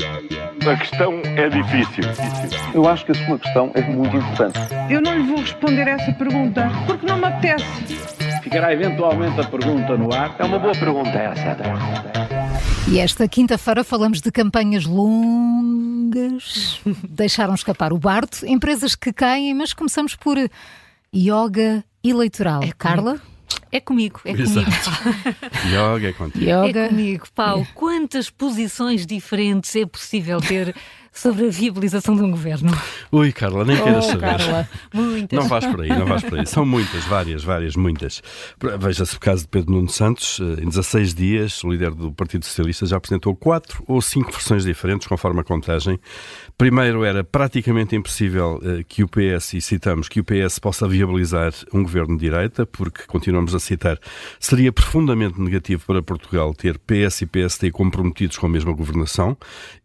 A questão é difícil. Eu acho que a sua questão é muito importante. Eu não lhe vou responder essa pergunta porque não me apetece. Ficará eventualmente a pergunta no ar. É uma boa pergunta essa. E esta quinta-feira falamos de campanhas longas. Deixaram escapar o bardo, empresas que caem, mas começamos por yoga eleitoral. É Carla? É comigo, é Exato. comigo. Yoga é contigo. Yoga. É comigo, Paulo. Quantas posições diferentes é possível ter sobre a viabilização de um governo? Ui, Carla, nem queiras Oh, saber. Carla. Muitas. Não vais por aí, não vais por aí. São muitas, várias, várias, muitas. Veja-se o caso de Pedro Nuno Santos. eh, Em 16 dias, o líder do Partido Socialista já apresentou quatro ou cinco versões diferentes, conforme a contagem. Primeiro, era praticamente impossível eh, que o PS, e citamos, que o PS possa viabilizar um governo de direita, porque, continuamos a citar, seria profundamente negativo para Portugal ter PS e PSD comprometidos com a mesma governação.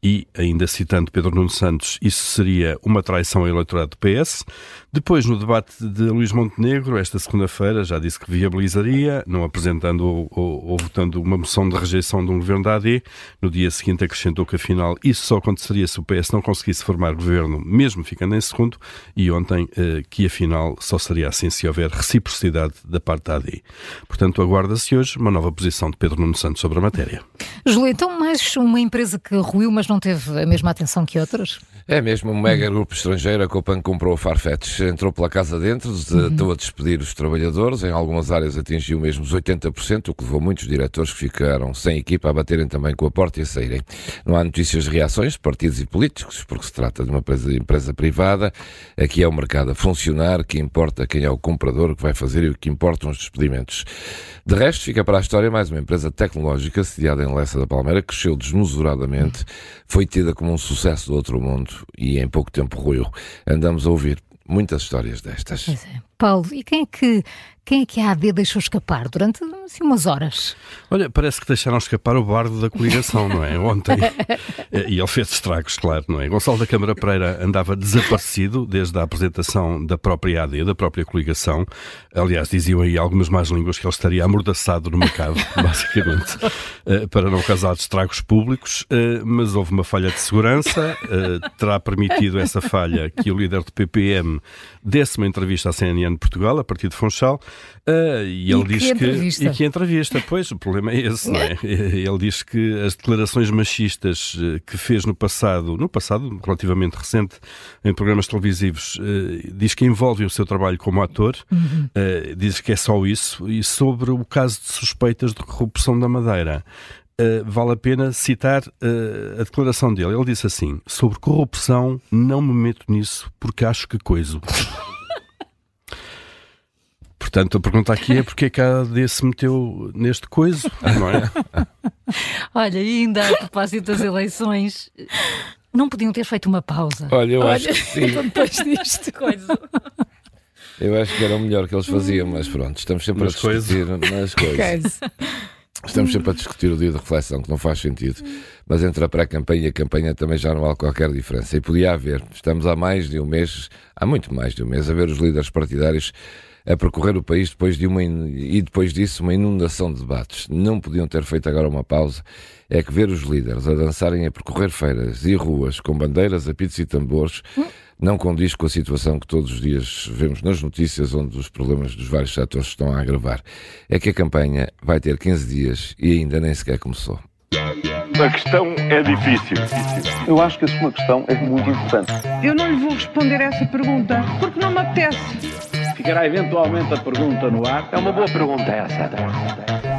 E, ainda citando Pedro Nuno Santos, isso seria uma traição ao eleitorado do PS. Depois, no debate de Luís Montenegro, esta segunda-feira, já disse que viabilizaria, não apresentando ou, ou- ou votando uma moção de rejeição de um governo da AD. No dia seguinte, acrescentou que, afinal, isso só aconteceria se o PS não conseguisse formar governo, mesmo ficando em segundo. E ontem, eh, que, afinal, só seria assim se houver reciprocidade da parte da AD. Portanto, aguarda-se hoje uma nova posição de Pedro Nuno Santos sobre a matéria. Júlia, então mais uma empresa que ruiu, mas não teve a mesma atenção que outras? É mesmo um mega grupo estrangeiro, a Copan comprou a Farfetch, entrou pela casa dentro, estou a despedir os trabalhadores, em algumas áreas atingiu mesmo os 80%, o que levou muitos diretores que ficaram sem equipa a baterem também com a porta e a saírem. Não há notícias de reações de partidos e políticos, porque se trata de uma empresa, privada, aqui é o mercado a funcionar, que importa quem é o comprador, o que vai fazer e o que importam os despedimentos. De resto, fica para a história mais uma empresa tecnológica sediada em Da Palmeira, cresceu desmesuradamente, foi tida como um sucesso do outro mundo e em pouco tempo ruiu. Andamos a ouvir muitas histórias destas. Pois é. Paulo, e quem é que, quem é que a AD deixou escapar durante assim, umas horas? Olha, parece que deixaram escapar o bardo da coligação, não é? Ontem. E ele fez estragos, claro, não é? Gonçalo da Câmara Pereira andava desaparecido desde a apresentação da própria AD, da própria coligação. Aliás, diziam aí algumas más línguas que ele estaria amordaçado no mercado, basicamente, eh, para não causar estragos públicos. eh, Mas houve uma falha de segurança. eh, Terá permitido essa falha que o líder do PPM desse uma entrevista à CNN de Portugal, a partir de Funchal. eh, E ele diz que. entrevista? E que entrevista, pois, o problema é esse, não é? Ele diz que as declarações machistas eh, que fez no passado, no passado relativamente recente, em programas televisivos, eh, diz que envolve o seu trabalho como ator, eh, diz que é só isso, e sobre o caso de suspeitas de corrupção da Madeira. Eh, vale a pena citar eh, a declaração dele. Ele disse assim: sobre corrupção, não me meto nisso porque acho que coiso. Portanto, a pergunta aqui é porque é que a AD se meteu neste coiso, não é? Olha, ainda a propósito das eleições, não podiam ter feito uma pausa. Olha, eu acho que sim. Depois disto. Coisa. Eu acho que era o melhor que eles faziam, mas pronto, estamos sempre Nas a discutir nas coisas. Estamos sempre a discutir o dia de reflexão, que não faz sentido. Mas entre a pré-campanha e a campanha também já não há qualquer diferença. E podia haver. Estamos há mais de um mês, há muito mais de um mês, a ver os líderes partidários a percorrer o país depois de uma e depois disso uma inundação de debates. Não podiam ter feito agora uma pausa. É que ver os líderes a dançarem a percorrer feiras e ruas com bandeiras, apitos e tambores não condiz com a situação que todos os dias vemos nas notícias, onde os problemas dos vários setores estão a agravar. É que a campanha vai ter 15 dias e ainda nem sequer começou. A questão é difícil. Eu acho que a sua questão é muito importante. Eu não lhe vou responder essa pergunta porque não me apetece. Ficará eventualmente a pergunta no ar. É uma boa pergunta essa.